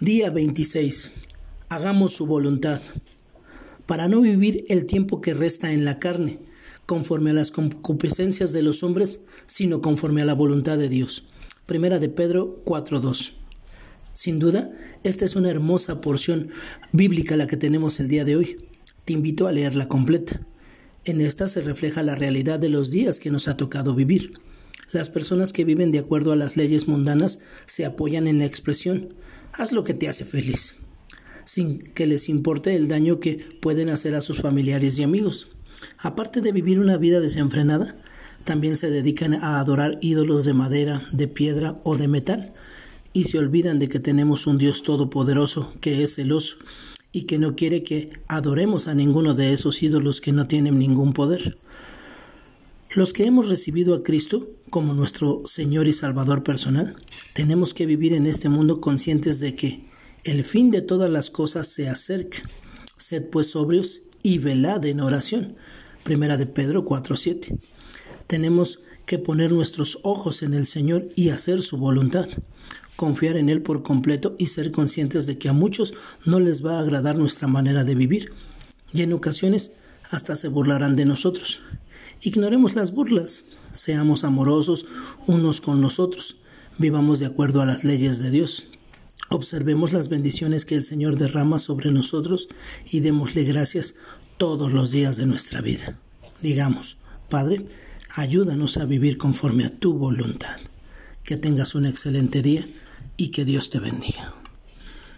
Día 26. Hagamos su voluntad. Para no vivir el tiempo que resta en la carne, conforme a las concupiscencias de los hombres, sino conforme a la voluntad de Dios. Primera de Pedro 4.2. Sin duda, esta es una hermosa porción bíblica la que tenemos el día de hoy. Te invito a leerla completa. En esta se refleja la realidad de los días que nos ha tocado vivir. Las personas que viven de acuerdo a las leyes mundanas se apoyan en la expresión haz lo que te hace feliz, sin que les importe el daño que pueden hacer a sus familiares y amigos. Aparte de vivir una vida desenfrenada, también se dedican a adorar ídolos de madera, de piedra o de metal, y se olvidan de que tenemos un Dios todopoderoso que es celoso y que no quiere que adoremos a ninguno de esos ídolos que no tienen ningún poder. Los que hemos recibido a Cristo como nuestro Señor y Salvador personal, tenemos que vivir en este mundo conscientes de que el fin de todas las cosas se acerca. Sed pues sobrios y velad en oración. Primera de Pedro 4:7. Tenemos que poner nuestros ojos en el Señor y hacer su voluntad, confiar en Él por completo y ser conscientes de que a muchos no les va a agradar nuestra manera de vivir y en ocasiones hasta se burlarán de nosotros. Ignoremos las burlas, seamos amorosos unos con los otros, vivamos de acuerdo a las leyes de Dios. Observemos las bendiciones que el Señor derrama sobre nosotros y démosle gracias todos los días de nuestra vida. Digamos, Padre, ayúdanos a vivir conforme a tu voluntad. Que tengas un excelente día y que Dios te bendiga.